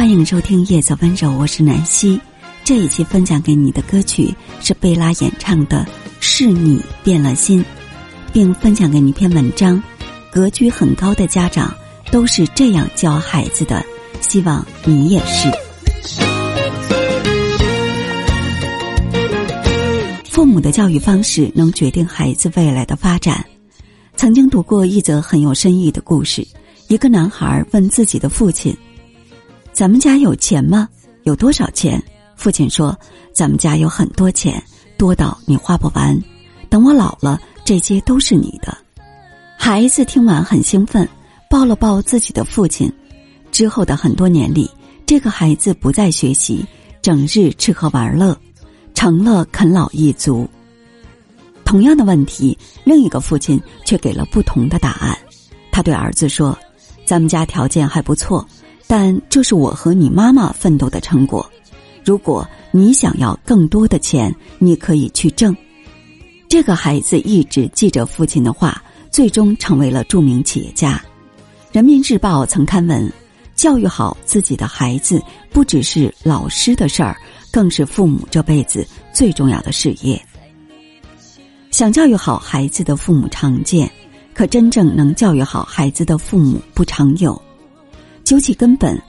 欢迎收听《夜色温柔》，我是南希。这一期分享给你的歌曲是贝拉演唱的《是你变了心》，并分享给你一篇文章。格局很高的家长都是这样教孩子的，希望你也是。父母的教育方式能决定孩子未来的发展。曾经读过一则很有深意的故事：一个男孩问自己的父亲。咱们家有钱吗？有多少钱？父亲说：“咱们家有很多钱，多到你花不完。等我老了，这些都是你的。”孩子听完很兴奋，抱了抱自己的父亲。之后的很多年里，这个孩子不再学习，整日吃喝玩乐，成了啃老一族。同样的问题，另一个父亲却给了不同的答案。他对儿子说：“咱们家条件还不错。”但这是我和你妈妈奋斗的成果。如果你想要更多的钱，你可以去挣。这个孩子一直记着父亲的话，最终成为了著名企业家。人民日报曾刊文：教育好自己的孩子，不只是老师的事儿，更是父母这辈子最重要的事业。想教育好孩子的父母常见，可真正能教育好孩子的父母不常有。究其根本，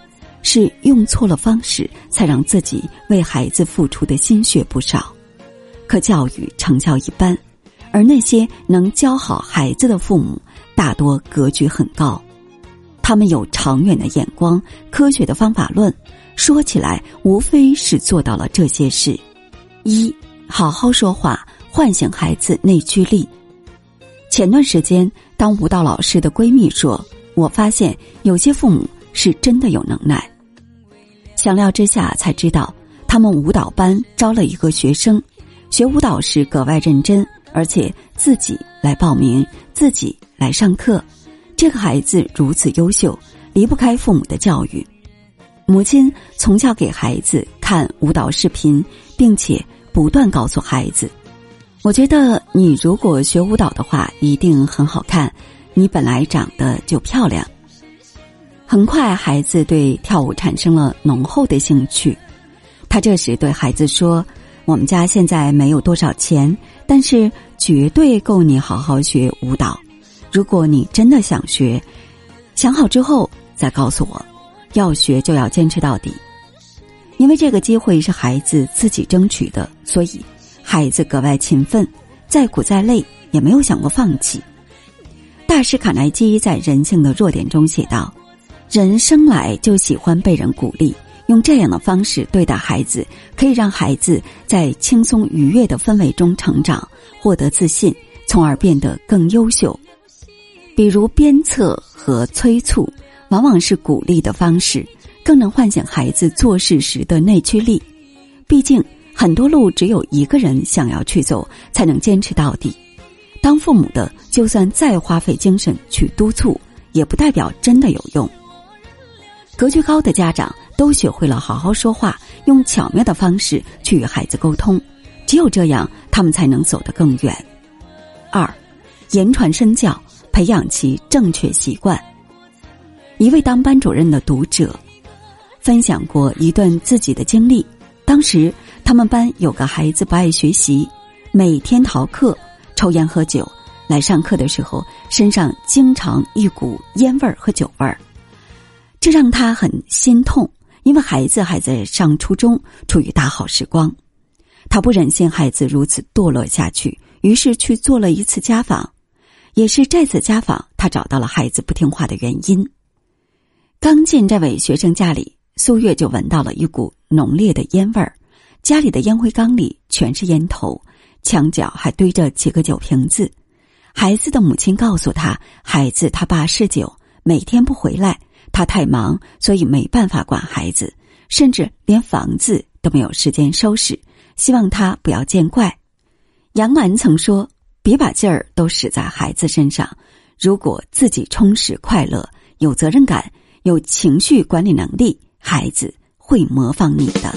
是用错了方式，才让自己为孩子付出的心血不少。可教育成效一般，而那些能教好孩子的父母，大多格局很高，他们有长远的眼光、科学的方法论。说起来，无非是做到了这些事：一、好好说话，唤醒孩子内驱力。前段时间，当舞蹈老师的闺蜜说：“我发现有些父母。”是真的有能耐。想料之下才知道，他们舞蹈班招了一个学生，学舞蹈时格外认真，而且自己来报名，自己来上课。这个孩子如此优秀，离不开父母的教育。母亲从小给孩子看舞蹈视频，并且不断告诉孩子：“我觉得你如果学舞蹈的话，一定很好看。你本来长得就漂亮。”很快，孩子对跳舞产生了浓厚的兴趣。他这时对孩子说：“我们家现在没有多少钱，但是绝对够你好好学舞蹈。如果你真的想学，想好之后再告诉我。要学就要坚持到底，因为这个机会是孩子自己争取的，所以孩子格外勤奋，再苦再累也没有想过放弃。”大师卡耐基在《人性的弱点》中写道。人生来就喜欢被人鼓励，用这样的方式对待孩子，可以让孩子在轻松愉悦的氛围中成长，获得自信，从而变得更优秀。比如鞭策和催促，往往是鼓励的方式，更能唤醒孩子做事时的内驱力。毕竟很多路只有一个人想要去走，才能坚持到底。当父母的，就算再花费精神去督促，也不代表真的有用。格局高的家长都学会了好好说话，用巧妙的方式去与孩子沟通，只有这样，他们才能走得更远。二，言传身教，培养其正确习惯。一位当班主任的读者分享过一段自己的经历，当时他们班有个孩子不爱学习，每天逃课、抽烟喝酒，来上课的时候身上经常一股烟味儿和酒味儿。这让他很心痛，因为孩子还在上初中，处于大好时光。他不忍心孩子如此堕落下去，于是去做了一次家访。也是这次家访，他找到了孩子不听话的原因。刚进这位学生家里，苏月就闻到了一股浓烈的烟味儿。家里的烟灰缸里全是烟头，墙角还堆着几个酒瓶子。孩子的母亲告诉他，孩子他爸嗜酒，每天不回来。他太忙，所以没办法管孩子，甚至连房子都没有时间收拾。希望他不要见怪。杨澜曾说：“别把劲儿都使在孩子身上，如果自己充实、快乐、有责任感、有情绪管理能力，孩子会模仿你的。”